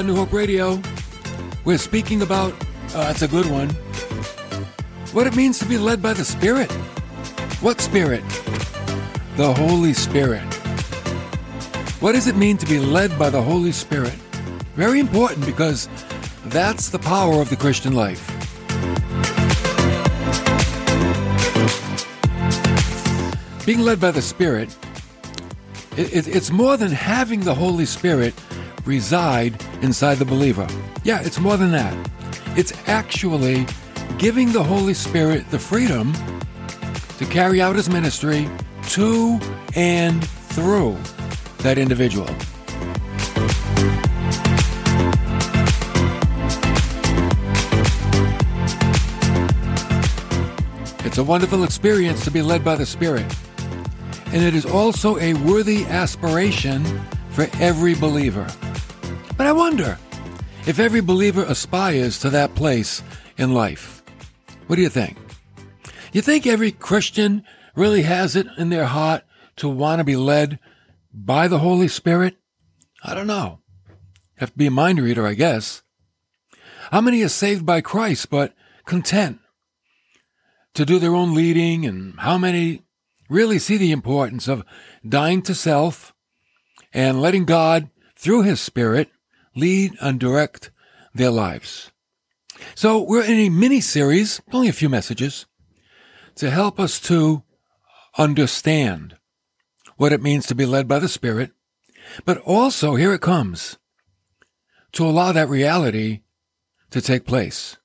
Are, New Hope Radio. We're speaking about, uh, that's a good one, what it means to be led by the Spirit. What Spirit? The Holy Spirit. What does it mean to be led by the Holy Spirit? Very important because that's the power of the Christian life. Being led by the Spirit, it, it, it's more than having the Holy Spirit reside inside the believer. Yeah, it's more than that. It's actually giving the Holy Spirit the freedom to carry out his ministry to and through that individual. It's a wonderful experience to be led by the Spirit, and it is also a worthy aspiration for every believer. But I wonder if every believer aspires to that place in life. What do you think? You think every Christian really has it in their heart to want to be led by the Holy Spirit? I don't know. Have to be a mind reader, I guess. How many are saved by Christ but content to do their own leading, and how many really see the importance of dying to self and letting God, through His Spirit, lead and direct their lives? So we're in a mini series, only a few messages, to help us to understand what it means to be led by the Spirit, but also, here it comes, to allow that reality to take place.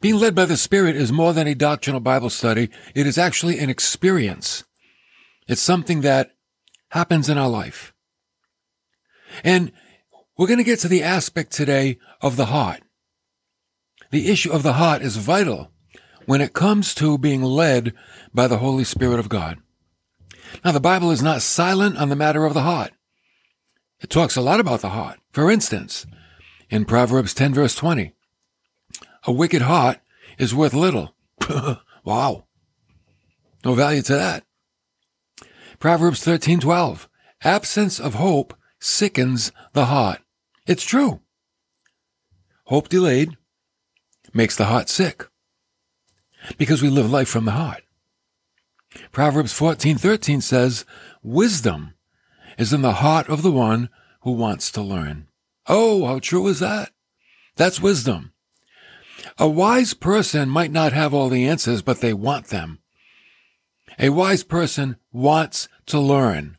Being led by the Spirit is more than a doctrinal Bible study. It is actually an experience. It's something that happens in our life. And we're going to get to the aspect today of the heart. The issue of the heart is vital when it comes to being led by the Holy Spirit of God. Now, the Bible is not silent on the matter of the heart. It talks a lot about the heart. For instance, in Proverbs 10 verse 20, a wicked heart is worth little. wow. No value to that. Proverbs 13:12. Absence of hope sickens the heart. It's true. Hope delayed makes the heart sick because we live life from the heart. Proverbs 14:13 says, "Wisdom is in the heart of the one who wants to learn." Oh, how true is that? That's wisdom. A wise person might not have all the answers, but they want them. A wise person wants to learn.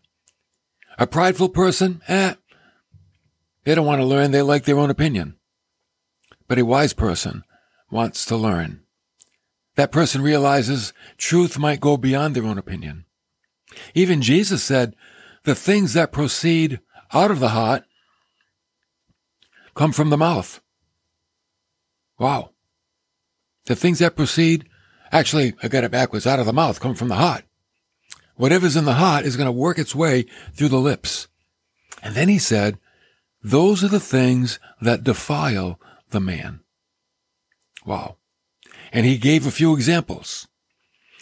A prideful person, eh, they don't want to learn. They like their own opinion. But a wise person wants to learn. That person realizes truth might go beyond their own opinion. Even Jesus said, the things that proceed out of the heart come from the mouth. Wow. The things that proceed, actually, I got it backwards, out of the mouth come from the heart. Whatever's in the heart is going to work its way through the lips. And then he said, those are the things that defile the man. Wow. And he gave a few examples.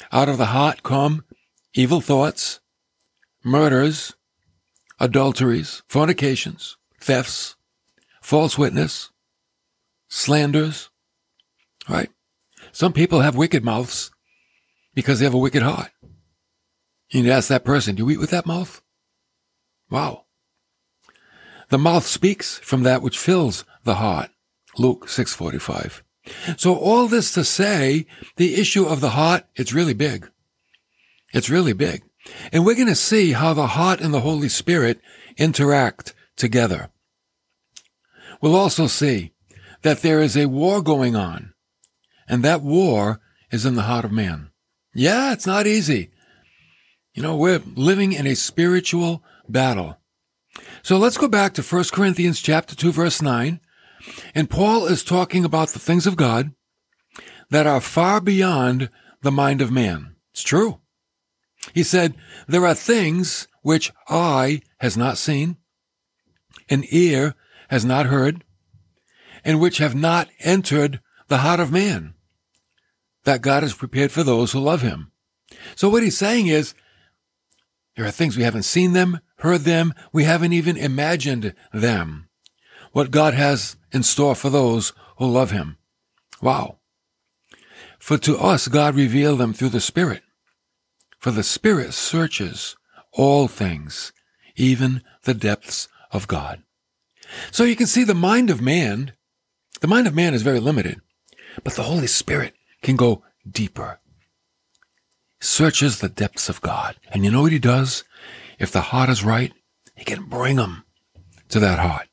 Out of the heart come evil thoughts, murders, adulteries, fornications, thefts, false witness, slanders, right? Some people have wicked mouths because they have a wicked heart. You need to ask that person, do you eat with that mouth? Wow. The mouth speaks from that which fills the heart. Luke 645. So all this to say, the issue of the heart, it's really big. It's really big. And we're going to see how the heart and the Holy Spirit interact together. We'll also see that there is a war going on, and that war is in the heart of man. Yeah, it's not easy. You know, we're living in a spiritual battle. So let's go back to 1 Corinthians chapter 2 verse 9 and Paul is talking about the things of God that are far beyond the mind of man. It's true. He said, there are things which eye has not seen, an ear has not heard, and which have not entered the heart of man, that God has prepared for those who love him. So what he's saying is, there are things we haven't seen them, heard them, we haven't even imagined them. what God has in store for those who love him. Wow. For to us God revealed them through the Spirit. For the Spirit searches all things, even the depths of God. So you can see the mind of man, the mind of man is very limited, but the Holy Spirit can go deeper. Searches the depths of God. And you know what he does? If the heart is right, he can bring them to that heart.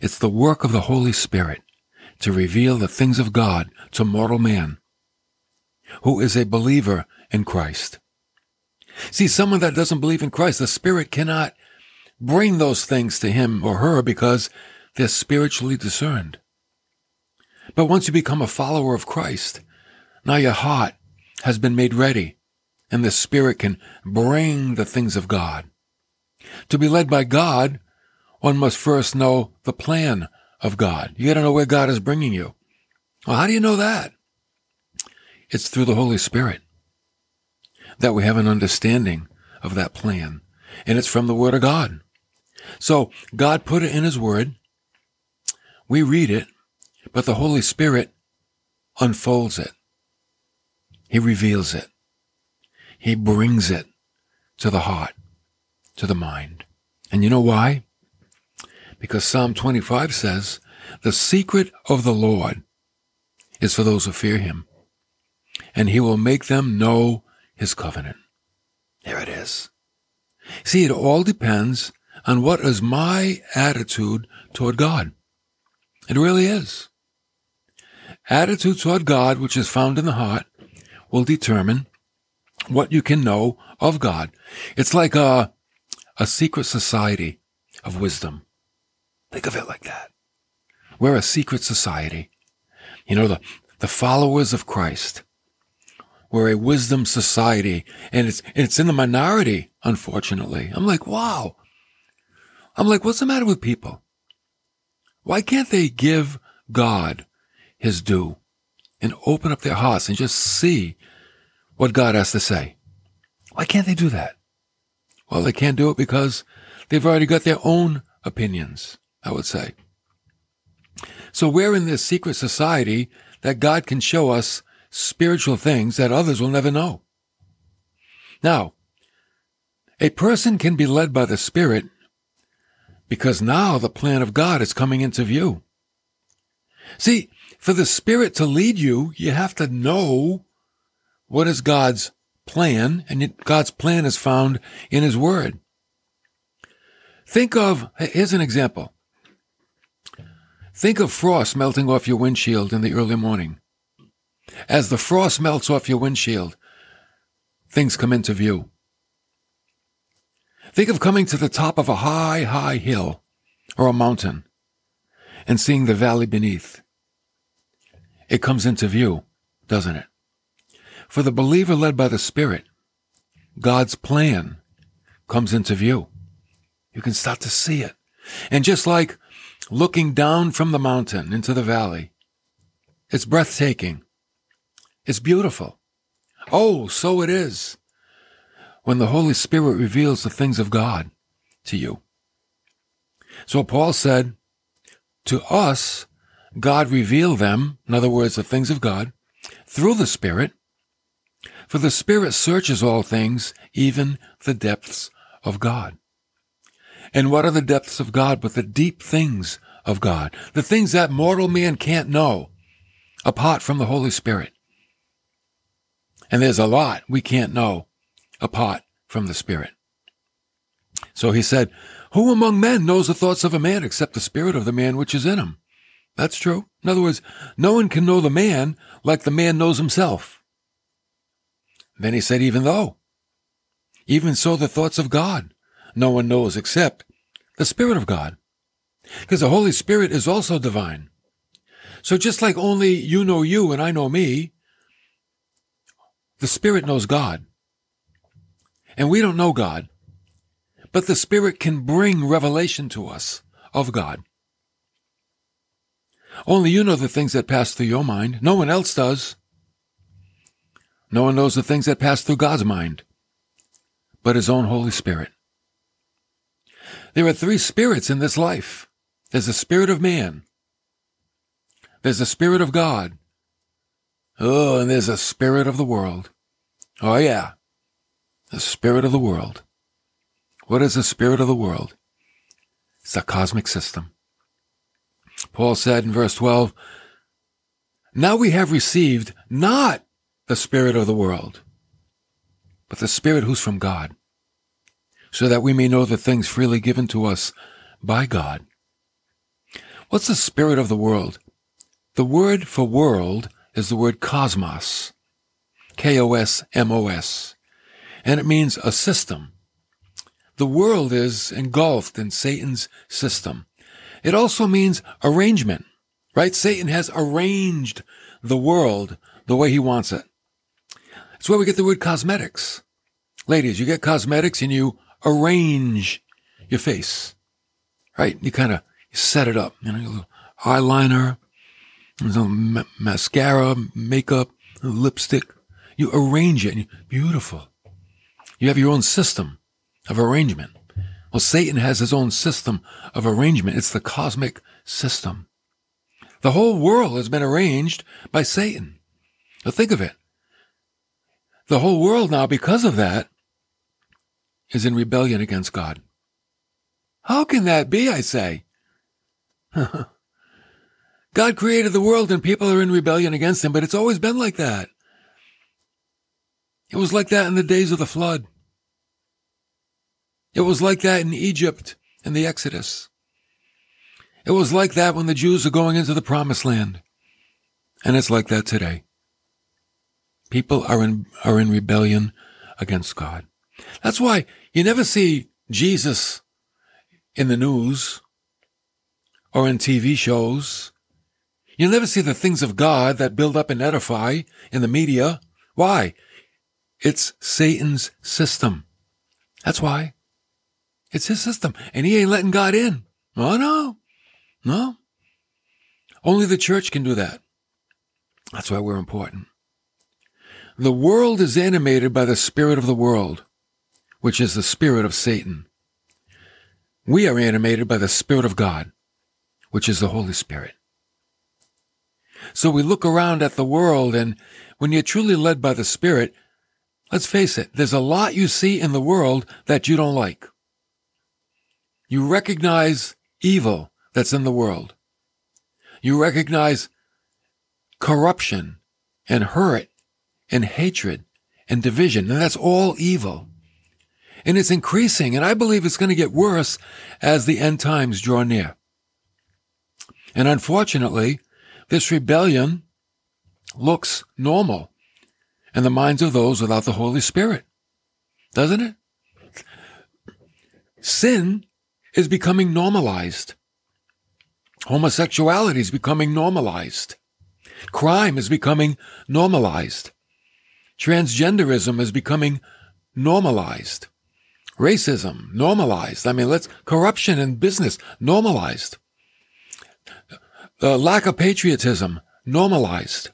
It's the work of the Holy Spirit to reveal the things of God to mortal man who is a believer in Christ. See, someone that doesn't believe in Christ, the Spirit cannot bring those things to him or her because they're spiritually discerned. But once you become a follower of Christ, now your heart has been made ready and the Spirit can bring the things of God. To be led by God, one must first know the plan of God. You gotta know where God is bringing you. Well, how do you know that? It's through the Holy Spirit that we have an understanding of that plan. And it's from the Word of God. So God put it in His Word. We read it, but the Holy Spirit unfolds it. He reveals it. He brings it to the heart, to the mind. And you know why? Because Psalm 25 says, the secret of the Lord is for those who fear him, and he will make them know his covenant. There it is. See, it all depends on what is my attitude toward God. It really is. Attitude toward God, which is found in the heart, will determine what you can know of God. It's like a, a secret society of wisdom. Think of it like that. We're a secret society. You know, the, the followers of Christ. We're a wisdom society and it's, it's in the minority, unfortunately. I'm like, wow. I'm like, what's the matter with people? Why can't they give God his due and open up their hearts and just see what God has to say? Why can't they do that? Well, they can't do it because they've already got their own opinions, I would say. So we're in this secret society that God can show us spiritual things that others will never know. Now, a person can be led by the Spirit because now the plan of God is coming into view. See, for the Spirit to lead you, you have to know what is God's plan, and God's plan is found in His Word. Think of, here's an example. Think of frost melting off your windshield in the early morning. As the frost melts off your windshield, things come into view. Think of coming to the top of a high, high hill or a mountain and seeing the valley beneath. It comes into view, doesn't it? For the believer led by the Spirit, God's plan comes into view. You can start to see it. And just like looking down from the mountain into the valley, it's breathtaking. It's beautiful. Oh, so it is when the Holy Spirit reveals the things of God to you. So Paul said, to us, God revealed them, in other words, the things of God, through the Spirit, for the Spirit searches all things, even the depths of God. And what are the depths of God but the deep things of God? The things that mortal man can't know apart from the Holy Spirit. And there's a lot we can't know apart from the Spirit. So he said, Who among men knows the thoughts of a man except the spirit of the man which is in him? That's true. In other words, no one can know the man like the man knows himself. Then he said, even though. Even so, the thoughts of God no one knows except the Spirit of God. Because the Holy Spirit is also divine. So just like only you know you and I know me, the Spirit knows God. And we don't know God. But the Spirit can bring revelation to us of God. Only you know the things that pass through your mind. No one else does. No one knows the things that pass through God's mind, but His own Holy Spirit. There are three spirits in this life There's the spirit of man. There's the spirit of God. Oh, and there's a spirit of the world. Oh, yeah. The spirit of the world. What is the spirit of the world? It's the cosmic system. Paul said in verse 12, Now we have received not the spirit of the world, but the spirit who's from God, so that we may know the things freely given to us by God. What's the spirit of the world? The word for world is the word cosmos. K-O-S-M-O-S. And it means a system. The world is engulfed in Satan's system. It also means arrangement, right? Satan has arranged the world the way he wants it. It's where we get the word cosmetics. Ladies, you get cosmetics and you arrange your face, right? You kind of set it up, you know, your little eyeliner, a some mascara, makeup, lipstick. You arrange it and you, beautiful. You have your own system of arrangement. Well, Satan has his own system of arrangement. It's the cosmic system. The whole world has been arranged by Satan. Now think of it. The whole world now, because of that, is in rebellion against God. How can that be, I say? God created the world and people are in rebellion against him, but it's always been like that. It was like that in the days of the flood. It was like that in Egypt in the Exodus. It was like that when the Jews are going into the promised land. And it's like that today. People are in, are in rebellion against God. That's why you never see Jesus in the news or in TV shows. You'll never see the things of God that build up and edify in the media. Why? It's Satan's system. That's why. It's his system. And he ain't letting God in. Oh, no. No. Only the church can do that. That's why we're important. The world is animated by the spirit of the world, which is the spirit of Satan. We are animated by the spirit of God, which is the Holy Spirit. So we look around at the world and when you're truly led by the Spirit, let's face it, there's a lot you see in the world that you don't like. You recognize evil that's in the world. You recognize corruption and hurt and hatred and division. And that's all evil. And it's increasing. And I believe it's going to get worse as the end times draw near. And unfortunately, this rebellion looks normal in the minds of those without the Holy Spirit, doesn't it? Sin is becoming normalized. Homosexuality is becoming normalized. Crime is becoming normalized. Transgenderism is becoming normalized. Racism, normalized. I mean, let's, corruption in business, normalized. Uh, lack of patriotism, normalized.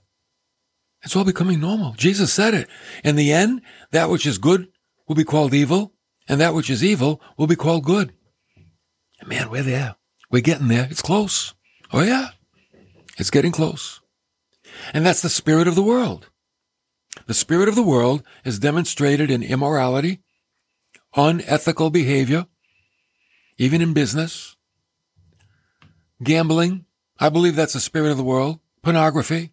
It's all becoming normal. Jesus said it. In the end, that which is good will be called evil, and that which is evil will be called good. Man, we're there. We're getting there. It's close. Oh yeah. It's getting close. And that's the spirit of the world. The spirit of the world is demonstrated in immorality, unethical behavior, even in business, gambling. I believe that's the spirit of the world. Pornography.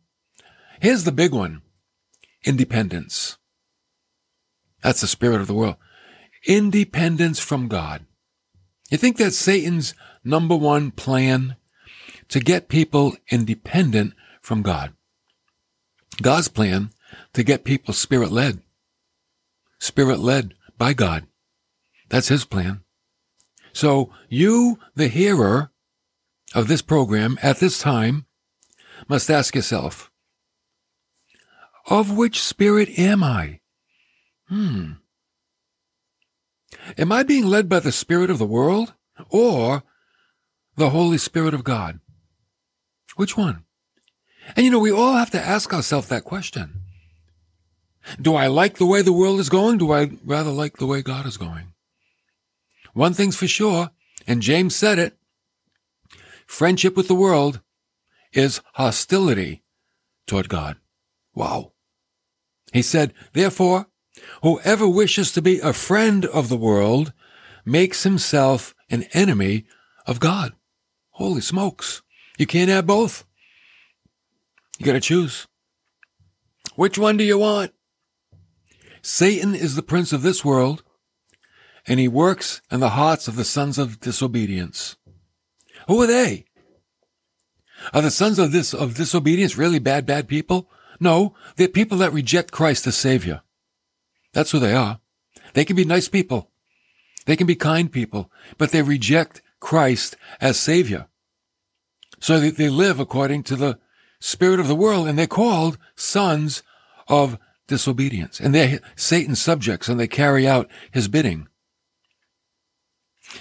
Here's the big one. Independence. That's the spirit of the world. Independence from God. You think that's Satan's number one plan? To get people independent from God. God's plan to get people spirit led. Spirit led by God. That's his plan. So you, the hearer of this program at this time, must ask yourself, of which spirit am I? Hmm. Am I being led by the Spirit of the world or the Holy Spirit of God? Which one? And you know, we all have to ask ourselves that question. Do I like the way the world is going? Do I rather like the way God is going? One thing's for sure, and James said it, friendship with the world is hostility toward God. Wow. He said, therefore, whoever wishes to be a friend of the world makes himself an enemy of God. Holy smokes. You can't have both. You gotta choose. Which one do you want? Satan is the prince of this world, and he works in the hearts of the sons of disobedience. Who are they? Are the sons of this of disobedience really bad, bad people? No, they're people that reject Christ as Savior. That's who they are. They can be nice people. They can be kind people, but they reject Christ as Savior. So they, they live according to the spirit of the world, and they're called sons of disobedience. And they're Satan's subjects, and they carry out his bidding.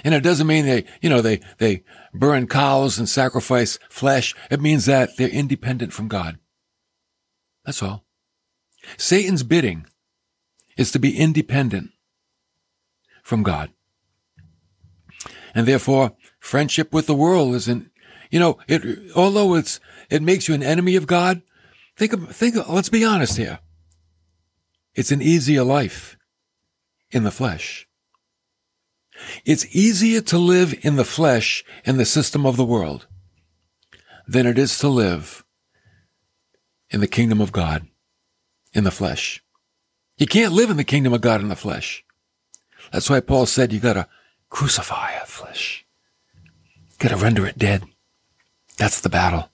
And it doesn't mean they, you know, they, they burn cows and sacrifice flesh. It means that they're independent from God. That's all. Satan's bidding is to be independent from God. And therefore, friendship with the world isn't, you know, it, although it's, it makes you an enemy of God, think of, think of, let's be honest here. It's an easier life in the flesh. It's easier to live in the flesh and the system of the world than it is to live in the kingdom of God in the flesh. You can't live in the kingdom of God in the flesh. That's why Paul said you gotta crucify a flesh. Gotta render it dead. That's the battle.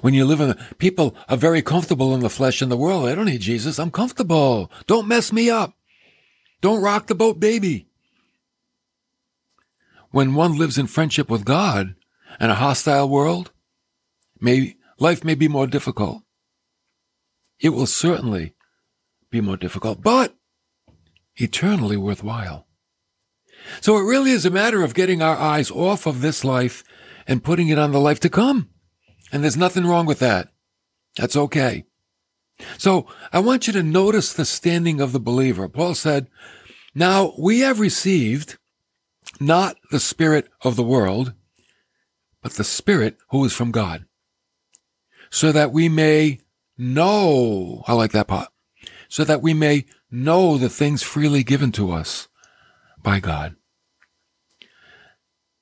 When you live in the, people are very comfortable in the flesh in the world. I don't need Jesus. I'm comfortable. Don't mess me up. Don't rock the boat, baby. When one lives in friendship with God in a hostile world, may, life may be more difficult. It will certainly be more difficult, but eternally worthwhile. So it really is a matter of getting our eyes off of this life and putting it on the life to come. And there's nothing wrong with that. That's okay. So I want you to notice the standing of the believer. Paul said, now we have received not the spirit of the world, but the spirit who is from God so that we may know. I like that part. So that we may know the things freely given to us by God.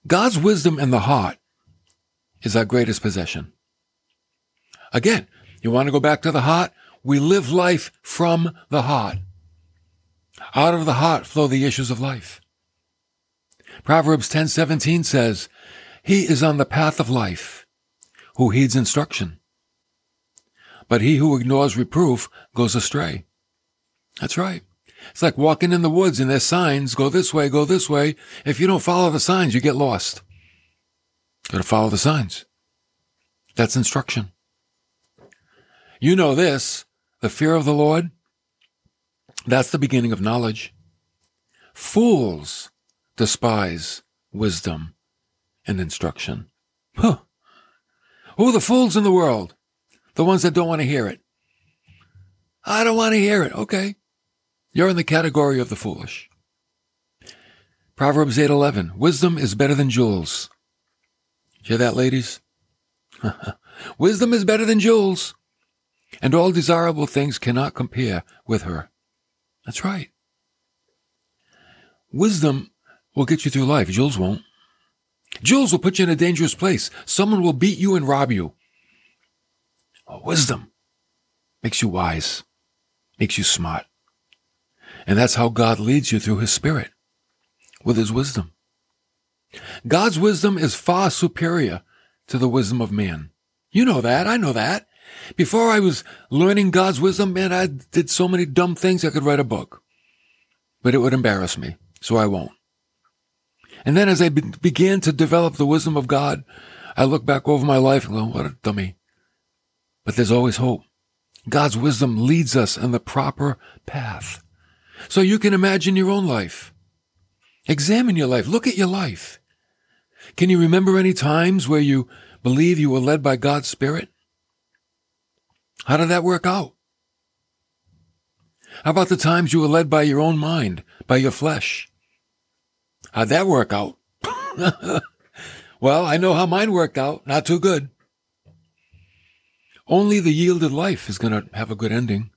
God's wisdom in the heart is our greatest possession. Again, you want to go back to the heart? We live life from the heart. Out of the heart flow the issues of life. Proverbs 10:17 says, "He is on the path of life who heeds instruction, but he who ignores reproof goes astray." That's right. It's like walking in the woods and there's signs, go this way, go this way. If you don't follow the signs, you get lost. Got to follow the signs. That's instruction. You know this, the fear of the Lord, that's the beginning of knowledge. Fools despise wisdom and instruction. Huh. Who are the fools in the world? The ones that don't want to hear it. I don't want to hear it. Okay. You're in the category of the foolish. Proverbs 8:11 Wisdom is better than jewels. Hear that, ladies? Wisdom is better than jewels, and all desirable things cannot compare with her. That's right. Wisdom will get you through life. Jewels won't. Jewels will put you in a dangerous place. Someone will beat you and rob you. wisdom makes you wise, makes you smart. And that's how God leads you through his spirit with his wisdom. God's wisdom is far superior to the wisdom of man. You know that. I know that. Before I was learning God's wisdom, man, I did so many dumb things I could write a book. But it would embarrass me, so I won't. And then as I be- began to develop the wisdom of God, I look back over my life and go, what a dummy. But there's always hope. God's wisdom leads us in the proper path. So you can imagine your own life. Examine your life. Look at your life. Can you remember any times where you believe you were led by God's Spirit? How did that work out? How about the times you were led by your own mind, by your flesh? How'd that work out? Well, I know how mine worked out. Not too good. Only the yielded life is going to have a good ending.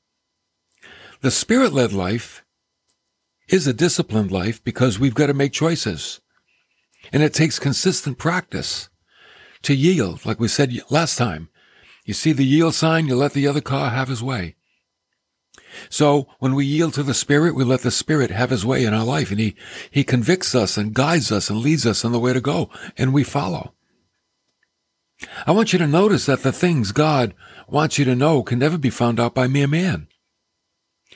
The spirit led life is a disciplined life because we've got to make choices. And it takes consistent practice to yield, like we said last time. You see the yield sign, you let the other car have his way. So when we yield to the Spirit, we let the Spirit have his way in our life and he, he convicts us and guides us and leads us on the way to go and we follow. I want you to notice that the things God wants you to know can never be found out by mere man.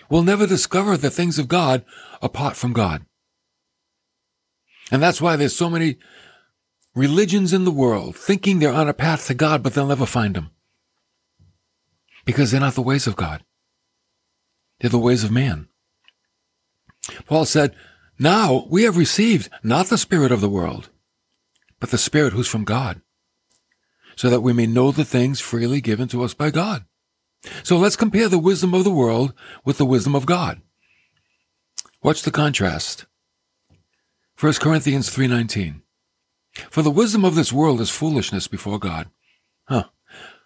We'll never discover the things of God apart from God. And that's why there's so many religions in the world thinking they're on a path to God, but they'll never find him. Because they're not the ways of God. They're the ways of man. Paul said, now we have received not the spirit of the world, but the spirit who's from God, so that we may know the things freely given to us by God. So let's compare the wisdom of the world with the wisdom of God. Watch the contrast. 1 Corinthians 3:19. For the wisdom of this world is foolishness before God. Huh.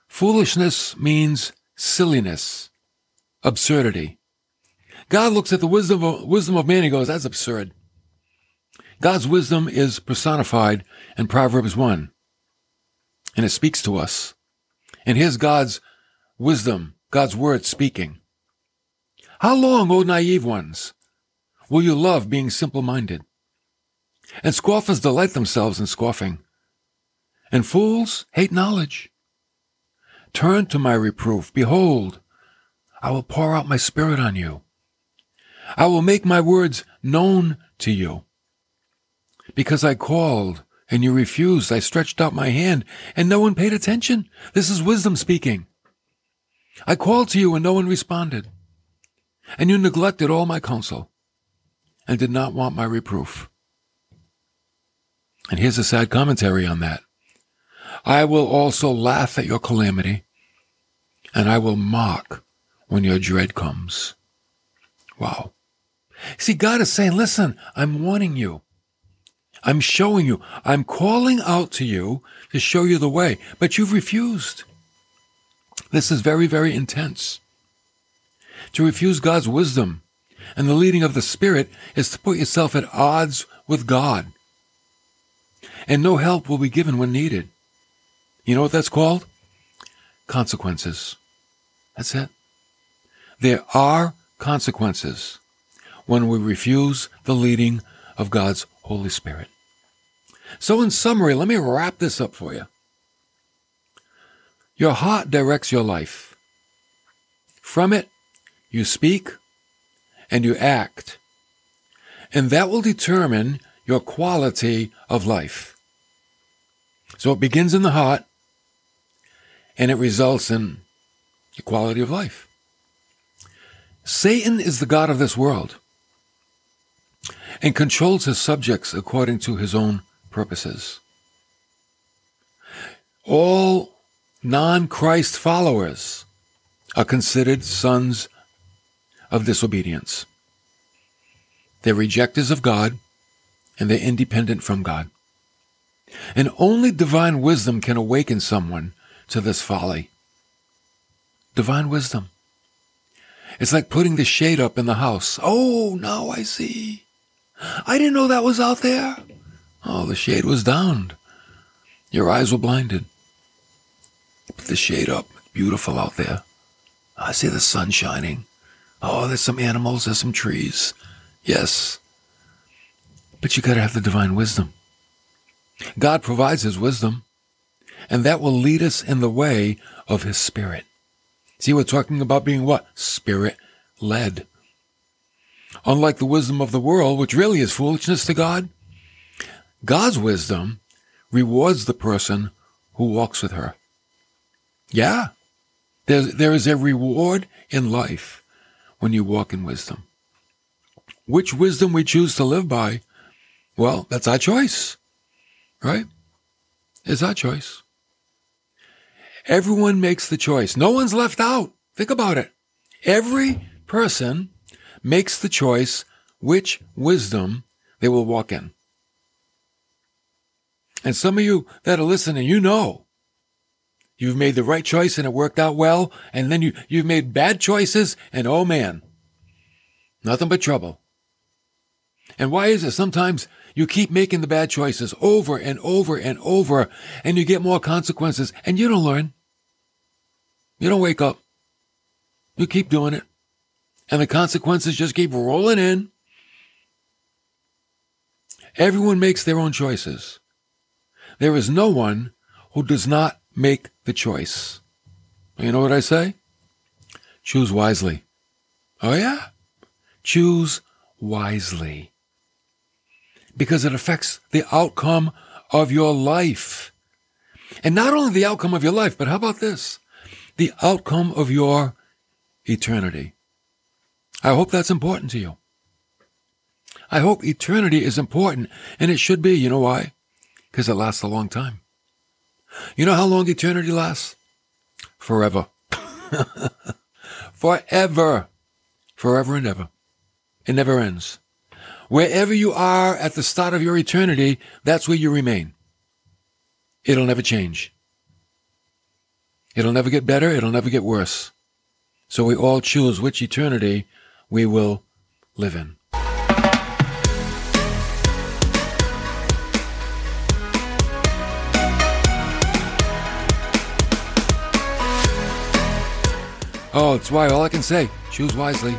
Foolishness means silliness, absurdity. God looks at the wisdom of, wisdom of man and goes, that's absurd. God's wisdom is personified in Proverbs 1. And it speaks to us. And here's God's wisdom, God's word speaking. How long, O naive ones, will you love being simple minded? And scoffers delight themselves in scoffing. And fools hate knowledge. Turn to my reproof. Behold, I will pour out my spirit on you. I will make my words known to you. Because I called and you refused, I stretched out my hand and no one paid attention. This is wisdom speaking. I called to you and no one responded. And you neglected all my counsel and did not want my reproof. And here's a sad commentary on that. I will also laugh at your calamity, and I will mock when your dread comes. Wow. See, God is saying, listen, I'm warning you. I'm showing you. I'm calling out to you to show you the way, but you've refused. This is very, very intense. To refuse God's wisdom and the leading of the Spirit is to put yourself at odds with God. And no help will be given when needed. You know what that's called? Consequences. That's it. There are consequences when we refuse the leading of God's Holy Spirit. So, in summary, let me wrap this up for you. Your heart directs your life. From it, you speak and you act. And that will determine your quality of life. So it begins in the heart and it results in your quality of life. Satan is the God of this world and controls his subjects according to his own purposes. All non Christ followers are considered sons of disobedience. They're rejectors of God and they're independent from God. And only divine wisdom can awaken someone to this folly. Divine wisdom. It's like putting the shade up in the house. Oh, now I see. I didn't know that was out there. Oh, the shade was down. Your eyes were blinded. Put the shade up. Beautiful out there. I see the sun shining. Oh, there's some animals, there's some trees. Yes. But you gotta have the divine wisdom. God provides his wisdom, and that will lead us in the way of his spirit. See, we're talking about being what? Spirit led. Unlike the wisdom of the world, which really is foolishness to God, God's wisdom rewards the person who walks with her. Yeah, there, there is a reward in life when you walk in wisdom. Which wisdom we choose to live by, well, that's our choice, right? It's our choice. Everyone makes the choice. No one's left out. Think about it. Every person makes the choice which wisdom they will walk in. And some of you that are listening, you know you've made the right choice and it worked out well. And then you, you've made bad choices and oh man, nothing but trouble. And why is it sometimes you keep making the bad choices over and over and over and you get more consequences and you don't learn? You don't wake up. You keep doing it. And the consequences just keep rolling in. Everyone makes their own choices. There is no one who does not make the choice. You know what I say? Choose wisely. Oh, yeah? Choose wisely. Because it affects the outcome of your life. And not only the outcome of your life, but how about this? The outcome of your eternity. I hope that's important to you. I hope eternity is important, and it should be. You know why? Because it lasts a long time. You know how long eternity lasts? Forever. Forever. Forever and ever. It never ends. Wherever you are at the start of your eternity, that's where you remain. It'll never change. It'll never get better. It'll never get worse. So we all choose which eternity we will live in. Oh, it's why all I can say, choose wisely.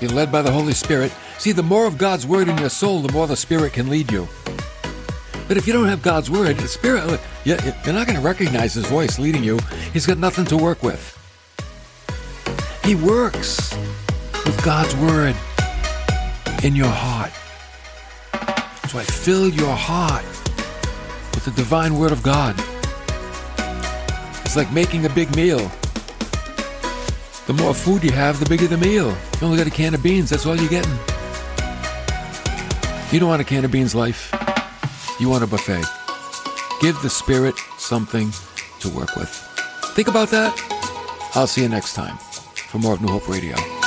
Be led by the Holy Spirit. See, the more of God's Word in your soul, the more the Spirit can lead you. But if you don't have God's Word, the Spirit, uh, you're not going to recognize His voice leading you. He's got nothing to work with. He works with God's Word in your heart. So I fill your heart with the divine Word of God. It's like making a big meal. The more food you have, the bigger the meal. You only got a can of beans, that's all you're getting. You don't want a can of beans, life. You want a buffet. Give the Spirit something to work with. Think about that. I'll see you next time for more of New Hope Radio.